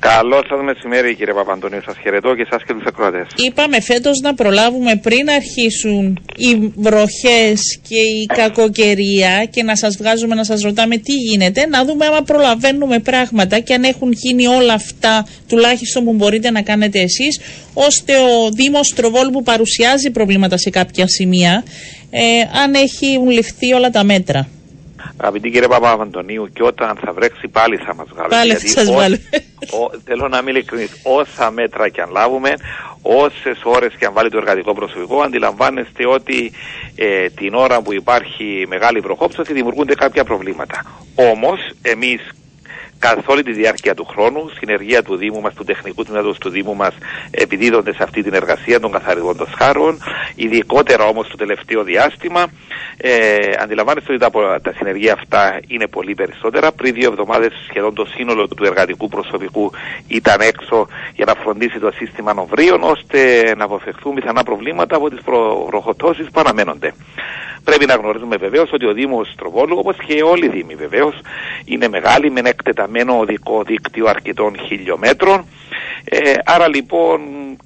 Καλό σας μεσημέρι, κύριε Παπαντονίου. Σας χαιρετώ και εσά και τους ακροατές. Είπαμε φέτος να προλάβουμε πριν αρχίσουν οι βροχές και η κακοκαιρία και να σας βγάζουμε να σας ρωτάμε τι γίνεται, να δούμε άμα προλαβαίνουμε πράγματα και αν έχουν γίνει όλα αυτά, τουλάχιστον που μπορείτε να κάνετε εσείς, ώστε ο Δήμος Τροβόλου που παρουσιάζει προβλήματα σε κάποια σημεία, ε, αν έχουν ληφθεί όλα τα μέτρα. Αγαπητή κύριε Παπα-Αντωνίου, και όταν θα βρέξει πάλι θα μας βγάλει. Πάλι θα σας βάλω. Θέλω να μην ειλικρινής. Όσα μέτρα και αν λάβουμε, όσες ώρες και αν βάλει το εργατικό προσωπικό, αντιλαμβάνεστε ότι ε, την ώρα που υπάρχει μεγάλη βροχόψωση δημιουργούνται κάποια προβλήματα. Όμως, εμείς καθ' όλη τη διάρκεια του χρόνου, συνεργεία του Δήμου μας, του τεχνικού τμήματο του Δήμου μας, επιδίδονται σε αυτή την εργασία των καθαριγών των σχάρων, ειδικότερα όμως το τελευταίο διάστημα. Ε, αντιλαμβάνεστε ότι τα, τα συνεργεία αυτά είναι πολύ περισσότερα. Πριν δύο εβδομάδες σχεδόν το σύνολο του εργατικού προσωπικού ήταν έξω για να φροντίσει το σύστημα νοβρίων, ώστε να αποφευχθούν πιθανά προβλήματα από τις προχωτώσει που αναμένονται. Πρέπει να γνωρίζουμε βεβαίως ότι ο Δήμος Τροβόλου, όπως και όλοι οι Δήμοι βεβαίως, είναι μεγάλη με ένα εκτεταμένο οδικό δίκτυο αρκετών χιλιόμετρων. Ε, άρα λοιπόν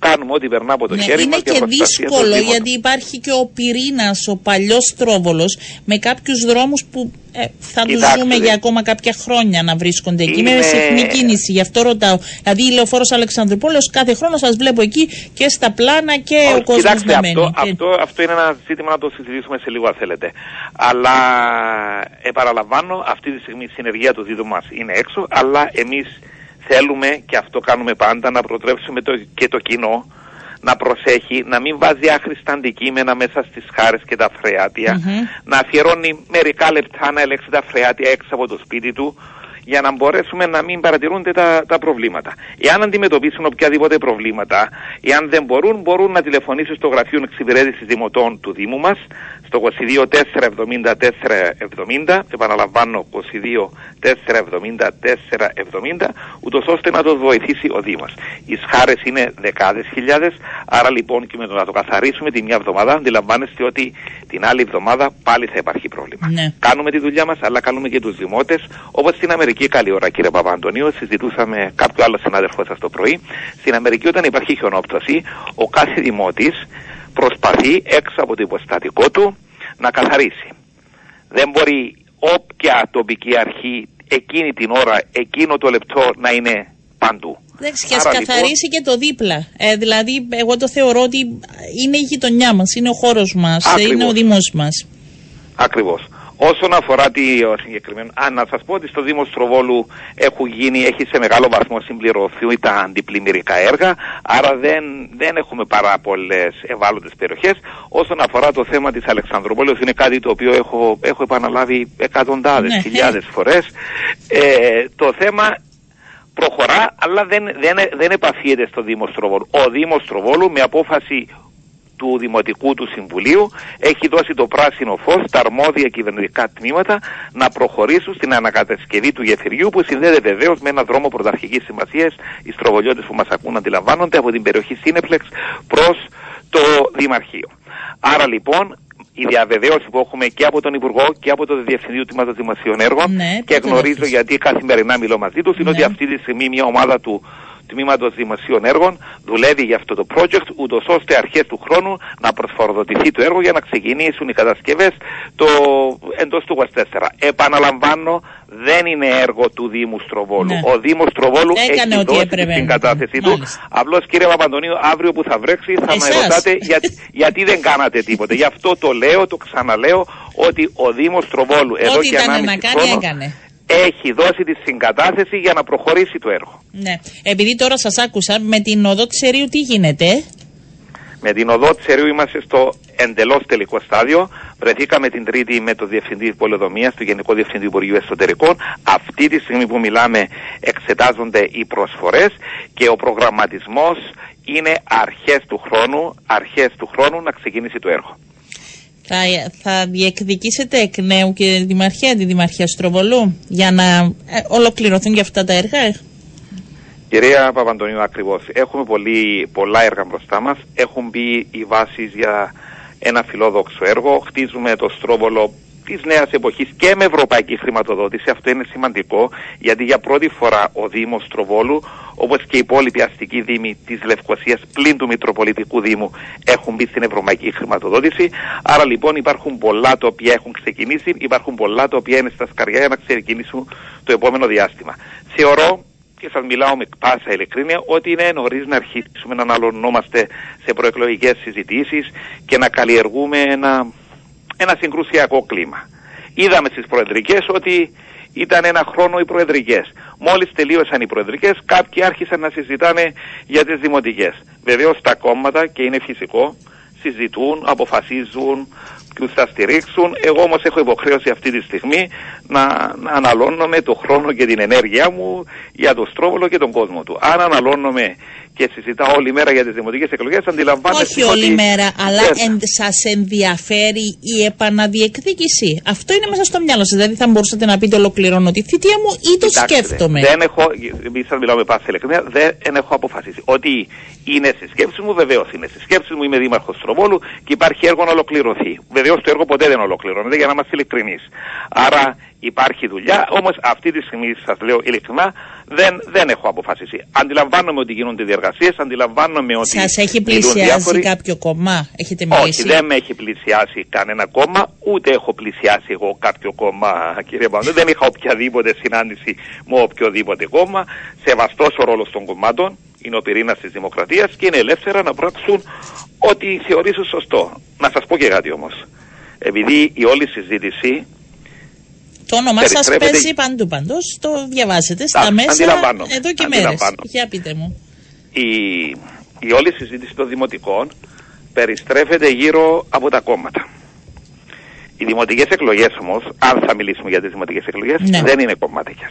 κάνουμε ό,τι περνά από το ναι, χέρι μας. Είναι και δύσκολο γιατί υπάρχει και ο πυρήνας, ο παλιός Τρόβολος, με κάποιους δρόμους που ε, θα τους ζούμε για ακόμα κάποια χρόνια να βρίσκονται εκεί. Είναι... Με συχνή κίνηση, γι' αυτό ρωτάω. Δηλαδή η λεωφόρος Αλεξανδρούπολο κάθε χρόνο σας βλέπω εκεί και στα πλάνα και ο κόσμος να μένει. Αυτό, αυτό, αυτό είναι ένα ζήτημα να το συζητήσουμε σε λίγο αν θέλετε. Αλλά επαναλαμβάνω, αυτή τη στιγμή η συνεργεία του Δίδου μας είναι έξω, αλλά εμείς θέλουμε και αυτό κάνουμε πάντα να προτρέψουμε το, και το κοινό να προσέχει, να μην βάζει άχρηστα αντικείμενα μέσα στις χάρες και τα φρεάτια, να αφιερώνει μερικά λεπτά να ελέγξει τα φρεάτια έξω από το σπίτι του, για να μπορέσουμε να μην παρατηρούνται τα, τα προβλήματα. Εάν αντιμετωπίσουν οποιαδήποτε προβλήματα, εάν δεν μπορούν, μπορούν να τηλεφωνήσουν στο γραφείο εξυπηρέτησης δημοτών του Δήμου μας, στο 22 470 470, επαναλαμβάνω 22 470 470, ούτως ώστε να το βοηθήσει ο Δήμος. Οι σχάρες είναι δεκάδες χιλιάδες, άρα λοιπόν και με το να το καθαρίσουμε τη μια εβδομάδα, αντιλαμβάνεστε ότι την άλλη εβδομάδα πάλι θα υπάρχει πρόβλημα. Ναι. Κάνουμε τη δουλειά μας, αλλά κάνουμε και τους δημότες, όπως στην Αμερική Αμερική, καλή ώρα κύριε Παπαντονίου, συζητούσαμε κάποιο άλλο συνάδελφο σας το πρωί. Στην Αμερική, όταν υπάρχει χιονόπτωση, ο κάθε δημότης προσπαθεί έξω από το υποστατικό του να καθαρίσει. Δεν μπορεί όποια τοπική αρχή εκείνη την ώρα, εκείνο το λεπτό να είναι παντού. Εντάξει, και ας λοιπόν- καθαρίσει και το δίπλα. Ε, δηλαδή, εγώ το θεωρώ ότι είναι η γειτονιά μας, είναι ο χώρος μας, είναι ο Δήμο μας. Ακριβώς. Όσον αφορά τη συγκεκριμένο, α, να σας πω ότι στο Δήμο Στροβόλου έχουν γίνει, έχει σε μεγάλο βαθμό συμπληρωθεί τα αντιπλημμυρικά έργα, άρα δεν, δεν έχουμε πάρα πολλές ευάλωτες περιοχές. Όσον αφορά το θέμα της Αλεξανδροπόλεω, είναι κάτι το οποίο έχω, έχω επαναλάβει εκατοντάδες, ναι. χιλιάδες φορές. Ε, το θέμα προχωρά, αλλά δεν, δεν, δεν επαφίεται στο Δήμο Στροβόλου. Ο Δήμος Στροβόλου με απόφαση του Δημοτικού του Συμβουλίου έχει δώσει το πράσινο φως στα αρμόδια κυβερνητικά τμήματα να προχωρήσουν στην ανακατασκευή του γεφυριού που συνδέεται βεβαίως με ένα δρόμο πρωταρχικής σημασίας. Οι στροβολιώτε που μας ακούν αντιλαμβάνονται από την περιοχή Σύνεπλεξ προς το Δημαρχείο. Άρα λοιπόν η διαβεβαίωση που έχουμε και από τον Υπουργό και από το Διευθυντή του Τμήματος Δημοσίων Έργων ναι, και γνωρίζω γιατί καθημερινά μιλώ μαζί τους, είναι ναι. ότι αυτή τη στιγμή μια ομάδα του Τμήματος Δημοσίων Έργων δουλεύει για αυτό το project, ούτως ώστε αρχές του χρόνου να προσφοροδοτηθεί το έργο για να ξεκινήσουν οι κατασκευές εντός του 24. Επαναλαμβάνω, δεν είναι έργο του Δήμου Στροβόλου. Ναι. Ο Δήμος Στροβόλου Έκανε έχει δώσει έπρεπε. την κατάθεσή του. Απλώς κύριε Παπαντονίου, αύριο που θα βρέξει θα με ρωτάτε για, γιατί δεν κάνατε τίποτε. Γι' αυτό το λέω, το ξαναλέω, ότι ο Δήμος Τροβόλου εδώ και 1,5 χρόνο έκανε έχει δώσει τη συγκατάθεση για να προχωρήσει το έργο. Ναι. Επειδή τώρα σας άκουσα, με την οδό Ξερίου τι γίνεται; Με την οδό Ξερίου είμαστε στο εντελώς τελικό στάδιο. Βρεθήκαμε την Τρίτη με το Διευθυντή Πολεοδομίας, το Γενικό Διευθυντή Υπουργείου Εσωτερικών. Αυτή τη στιγμή που μιλάμε εξετάζονται οι προσφορές και ο προγραμματισμός είναι αρχές του χρόνου, αρχές του χρόνου να ξεκινήσει το έργο. Θα, θα διεκδικήσετε εκ νέου και τη Δημαρχία, τη Δημαρχία Στροβολού για να ε, ολοκληρωθούν και αυτά τα έργα; Κυρία Παπαντονίου, ακριβώς. Έχουμε πολύ, πολλά έργα μπροστά μας. Έχουν μπει οι βάσεις για ένα φιλόδοξο έργο. Χτίζουμε το Στρόβολο της νέας εποχής και με ευρωπαϊκή χρηματοδότηση. Αυτό είναι σημαντικό γιατί για πρώτη φορά ο Δήμος Τροβόλου όπως και οι υπόλοιποι αστικοί δήμοι της Λευκοσίας πλην του Μητροπολιτικού Δήμου έχουν μπει στην ευρωπαϊκή χρηματοδότηση. Άρα λοιπόν υπάρχουν πολλά τα οποία έχουν ξεκινήσει, υπάρχουν πολλά τα οποία είναι στα σκαριά για να ξεκινήσουν το επόμενο διάστημα. Θεωρώ και σας μιλάω με πάσα ειλικρίνεια ότι είναι νωρίς να αρχίσουμε να αναλωνόμαστε σε προεκλογικές συζητήσεις και να καλλιεργούμε ένα, ένα συγκρουσιακό κλίμα. Είδαμε στις προεδρικές ότι ήταν ένα χρόνο οι προεδρικές. Μόλις τελείωσαν οι προεδρικές, κάποιοι άρχισαν να συζητάνε για τις δημοτικές. Βεβαίως τα κόμματα, και είναι φυσικό, συζητούν, αποφασίζουν ποιους θα στηρίξουν. Εγώ όμως έχω υποχρέωση αυτή τη στιγμή να, να αναλώνομαι το χρόνο και την ενέργειά μου για τον Στρόβολο και τον κόσμο του. Αν αναλώνομαι και συζητάω όλη μέρα για τις δημοτικές εκλογές, αντιλαμβάνεστε. Όχι όλη μέρα, αλλά εν, σας ενδιαφέρει η επαναδιεκδίκηση. Αυτό είναι μέσα στο μυαλό σας. Δηλαδή, θα μπορούσατε να πείτε ολοκληρώνω τη θητεία μου ή το Κοιτάξτε, σκέφτομαι. Δεν έχω, μη σας μιλάω με πάση ειλικρινία, δεν έχω αποφασίσει. Ότι είναι στι σκέψει μου, βεβαίως είναι στι σκέψει μου. Είμαι δήμαρχος Τροβόλου και υπάρχει έργο να ολοκληρωθεί. Βεβαίως το έργο ποτέ δεν ολοκληρώνεται για να είμαστε ειλικρινείς. Άρα υπάρχει δουλειά, όμως αυτή τη στιγμή σας λέω ειλικρινά δεν, δεν έχω αποφασίσει. Αντιλαμβάνομαι ότι γίνονται διεργασίες, αντιλαμβάνομαι ότι. Σας έχει πλησιάσει διάφοροι... κάποιο κόμμα, έχετε μιλήσει; Όχι, δεν με έχει πλησιάσει κανένα κόμμα, ούτε έχω πλησιάσει εγώ κάποιο κόμμα, κύριε Παντού. δεν είχα οποιαδήποτε συνάντηση με οποιοδήποτε κόμμα. Σεβαστός ο ρόλος των κομμάτων, είναι ο πυρήνας της δημοκρατίας και είναι ελεύθερα να πράξουν ό,τι θεωρήσουν σωστό. Να σας πω και κάτι όμως. Επειδή η όλη συζήτηση το όνομά σας παίζει παντού παντού. Το διαβάζετε στα μέσα εδώ και μέρες. Για πείτε μου. Η, η όλη συζήτηση των δημοτικών περιστρέφεται γύρω από τα κόμματα. Οι δημοτικές εκλογές όμως, αν θα μιλήσουμε για τις δημοτικές εκλογές, ναι. δεν είναι κομμάτια.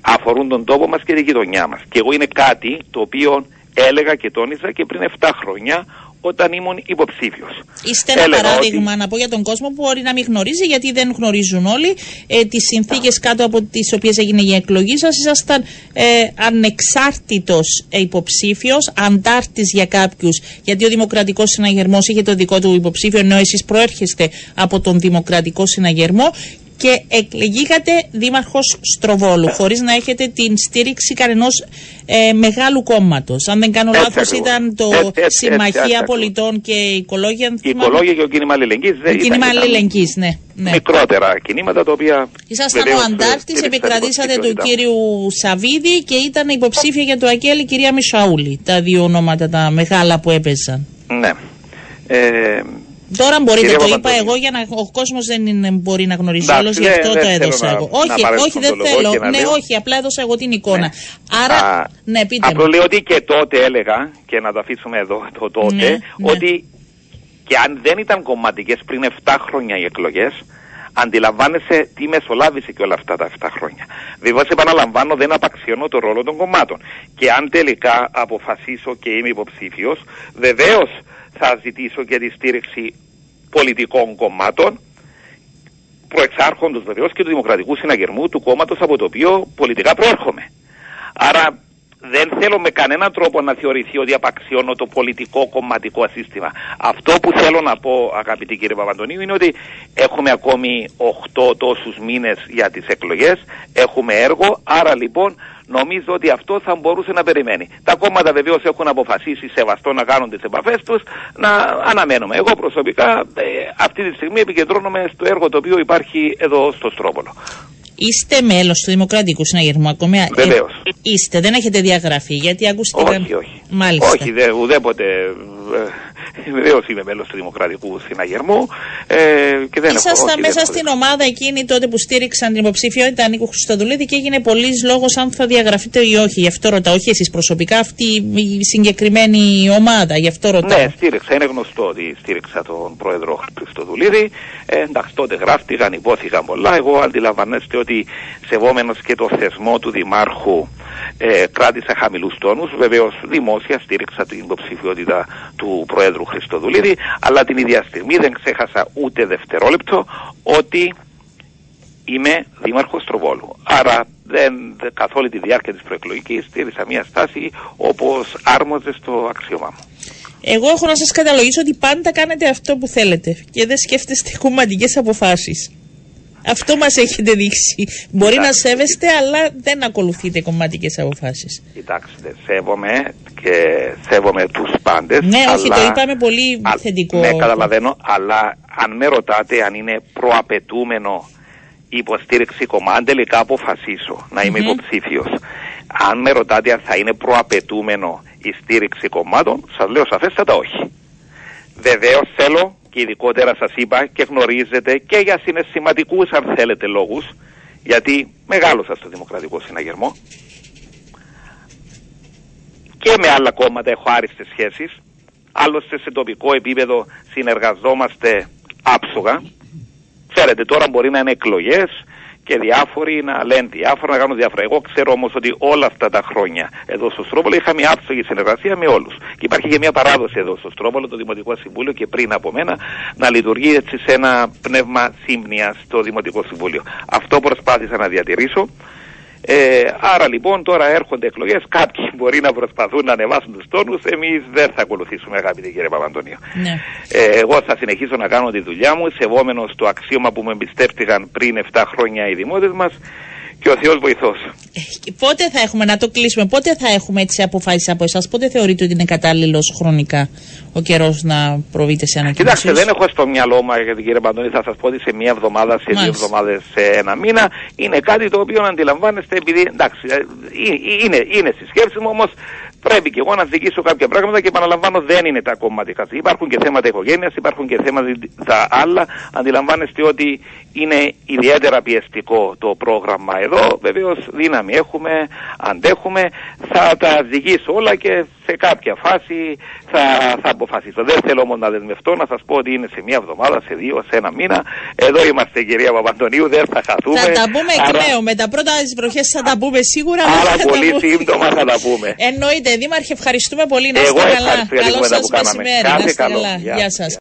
Αφορούν τον τόπο μας και τη γειτονιά μας. Και εγώ είναι κάτι το οποίο έλεγα και τόνιζα και πριν 7 χρόνια όταν ήμουν υποψήφιος. Είστε ένα παράδειγμα να πω για τον κόσμο που μπορεί να μην γνωρίζει, γιατί δεν γνωρίζουν όλοι ε, τις συνθήκες κάτω από τις οποίες έγινε η εκλογή σας. Ήσασταν ε, ανεξάρτητος υποψήφιος, αντάρτης για κάποιους, γιατί ο Δημοκρατικός Συναγερμός είχε το δικό του υποψήφιο, ενώ εσείς προέρχεστε από τον Δημοκρατικό Συναγερμό και εκλεγήκατε δήμαρχο Στροβόλου, χωρί να έχετε την στήριξη κανενό ε, μεγάλου κόμματο. Αν δεν κάνω λάθο, ήταν το έτσι, Συμμαχία έτσι, Πολιτών και Οικολόγια. Η Οικολόγια και ο κίνημα Αλληλεγγύη. Το κίνημα Αλληλεγγύη, ναι, ναι. Μικρότερα κινήματα τα οποία. Ήσασταν ο αντάρτη, επικρατήσατε του κύριου Σαββίδη και ήταν υποψήφια για το Ακέλη κυρία Μισαούλη. Τα δύο ονόματα τα μεγάλα που έπαιζαν. Ναι. Ε, Τώρα μπορείτε, Κύριε το είπα εγώ για να ο κόσμος δεν είναι, μπορεί να γνωρίζει όλος, γι' αυτό το έδωσα εγώ. όχι, όχι, δεν θέλω. Ναι, όχι, απλά έδωσα εγώ την εικόνα. Ναι. Άρα, Α, ναι, πείτε μου. λέω ότι και τότε έλεγα, και να το αφήσουμε εδώ το τότε, ναι, ναι. ότι και αν δεν ήταν κομματικές πριν 7 χρόνια οι εκλογές, αντιλαμβάνεσαι τι μεσολάβησε και όλα αυτά τα 7 χρόνια. Βεβαίω, επαναλαμβάνω, δεν απαξιώνω το ρόλο των κομμάτων. Και αν τελικά αποφασίσω και είμαι υποψήφιος, βεβαίως θα ζητήσω και τη στήριξη πολιτικών κομμάτων προεξάρχοντος βεβαίως και του Δημοκρατικού Συναγερμού του κόμματος από το οποίο πολιτικά προέρχομαι. Άρα δεν θέλω με κανέναν τρόπο να θεωρηθεί ότι απαξιώνω το πολιτικό κομματικό σύστημα. Αυτό που θέλω να πω αγαπητή κύριε Παπαντονίου είναι ότι έχουμε ακόμη 8 τόσους μήνες για τις εκλογές, έχουμε έργο, άρα λοιπόν νομίζω ότι αυτό θα μπορούσε να περιμένει. Τα κόμματα βεβαίως έχουν αποφασίσει σεβαστό να κάνουν τις επαφές τους, να αναμένουμε. Εγώ προσωπικά ε, αυτή τη στιγμή επικεντρώνομαι στο έργο το οποίο υπάρχει εδώ στο Στρόπολο. Είστε μέλος του Δημοκρατικού Συναγερμού ακόμα; Ε, Βεβαίως. είστε, δεν έχετε διαγραφεί, γιατί ακούστηκαν. Όχι, όχι. Μάλιστα. Όχι, δε, ουδέποτε. Ε, Βεβαίως είμαι μέλος του Δημοκρατικού Συναγερμού. Ε, και δεν Ήσασταν έχω, μέσα στην ομάδα εκείνη τότε που στήριξαν την υποψηφιότητα Νίκο Χριστοδουλίδη και έγινε πολλής λόγος αν θα διαγραφείτε ή όχι. Γι' αυτό ρωτάω. Όχι εσείς προσωπικά, αυτή η συγκεκριμένη ομάδα. Γι' αυτό ρωτάω. Ναι, στήριξα. Είναι γνωστό ότι στήριξα τον πρόεδρο Χριστοδουλίδη. Ε, εντάξει, τότε γράφτηκαν, υπόθηκαν πολλά. Εγώ αντιλαμβανέστε ότι σεβόμενος και το θεσμό του Δημάρχου ε, κράτησα χαμηλούς τόνους. Βεβαίως, δημόσια στήριξα την υποψηφιότητα του Προέδρου Χριστοδουλίδη, αλλά την ίδια στιγμή δεν ξέχασα ούτε δευτερόλεπτο ότι είμαι δήμαρχος Τροβόλου. Άρα δεν, καθ' όλη τη διάρκεια της προεκλογικής στήριξα μια στάση όπως άρμοζες στο αξίωμά μου. Εγώ έχω να σας καταλογίσω ότι πάντα κάνετε αυτό που θέλετε και δεν σκέφτεστε κομματικές αποφάσεις. Αυτό μας έχετε δείξει. Μπορεί να σέβεστε, αλλά δεν ακολουθείτε κομματικές αποφάσεις. Κοιτάξτε, σέβομαι και σέβομαι τους πάντες. Ναι, αλλά... όχι, το είπαμε πολύ Α, θετικό. Ναι, καταλαβαίνω, αλλά αν με ρωτάτε αν είναι προαπαιτούμενο η υποστήριξη κομμάτων, τελικά αποφασίσω να είμαι Μμμ. υποψήφιος. Αν με ρωτάτε αν θα είναι προαπαιτούμενο η στήριξη κομμάτων, σας λέω σαφέστατα όχι. Βεβαίως θέλω και ειδικότερα σας είπα και γνωρίζετε και για συναισθηματικούς αν θέλετε λόγους, γιατί μεγάλωσα στο Δημοκρατικό Συναγερμό και με άλλα κόμματα έχω άριστες σχέσεις. Άλλωστε σε τοπικό επίπεδο συνεργαζόμαστε άψογα. Ξέρετε τώρα μπορεί να είναι εκλογές και διάφοροι να λένε διάφορα, να κάνουν διάφορα. Εγώ ξέρω όμως ότι όλα αυτά τα χρόνια εδώ στο Στρόβολο είχα μια άψογη συνεργασία με όλους. Και υπάρχει και μια παράδοση εδώ στο Στρόβολο, το Δημοτικό Συμβούλιο και πριν από μένα να λειτουργεί έτσι σε ένα πνεύμα σύμπνοιας στο Δημοτικό Συμβούλιο. Αυτό προσπάθησα να διατηρήσω. Ε, άρα λοιπόν τώρα έρχονται εκλογές, κάποιοι μπορεί να προσπαθούν να ανεβάσουν τους τόνους, εμείς δεν θα ακολουθήσουμε αγαπητέ κύριε Παπαντονίου. Ναι. Ε, εγώ θα συνεχίσω να κάνω τη δουλειά μου, σεβόμενος το αξίωμα που με εμπιστεύτηκαν πριν 7 χρόνια οι δημότες μας και ο Θεός βοηθός. Ε, και Πότε θα έχουμε, να το κλείσουμε, πότε θα έχουμε έτσι αποφάσεις από εσάς, πότε θεωρείτε ότι είναι κατάλληλος χρονικά ο καιρός να προβείτε σε ανακοινώσεις; Κοιτάξτε, δεν έχω στο μυαλό μου, γιατί κύριε Παντονή, θα σας πω ότι σε μία εβδομάδα, σε δύο Μάλιστα. εβδομάδες, σε ένα μήνα. Είναι κάτι το οποίο αντιλαμβάνεστε, επειδή εντάξει, ε, ε, είναι, είναι στη σκέψη μου, όμως πρέπει και εγώ να διοικήσω κάποια πράγματα και επαναλαμβάνω δεν είναι τα κομματικά. Υπάρχουν και θέματα οικογένειας, υπάρχουν και θέματα άλλα. Αντιλαμβάνεστε ότι είναι ιδιαίτερα πιεστικό το πρόγραμμα εδώ. Βεβαίως δύναμη έχουμε, αντέχουμε. Θα τα διοικήσω όλα και σε κάποια φάση θα, θα αποφασίσω. Δεν θέλω όμως να δεσμευτώ, να σας πω ότι είναι σε μία εβδομάδα, σε δύο, σε ένα μήνα. Εδώ είμαστε, κυρία Παπαντονίου, δεν θα χαθούμε. Θα τα πούμε εκ Άρα- νέου. Με τα πρώτα τη βροχές θα τα πούμε σίγουρα. αλλά Άρα θα τα πολύ πούμε. σύντομα θα τα πούμε. Εννοείται, Δήμαρχε, ευχαριστούμε πολύ. Να Εγώ είστε καλά. ευχαριστώ για την Καλό κουβέντα σας που κάναμε. μεσημέρι. Να Κάθε είστε καλό. καλά. Γεια. Γεια σας.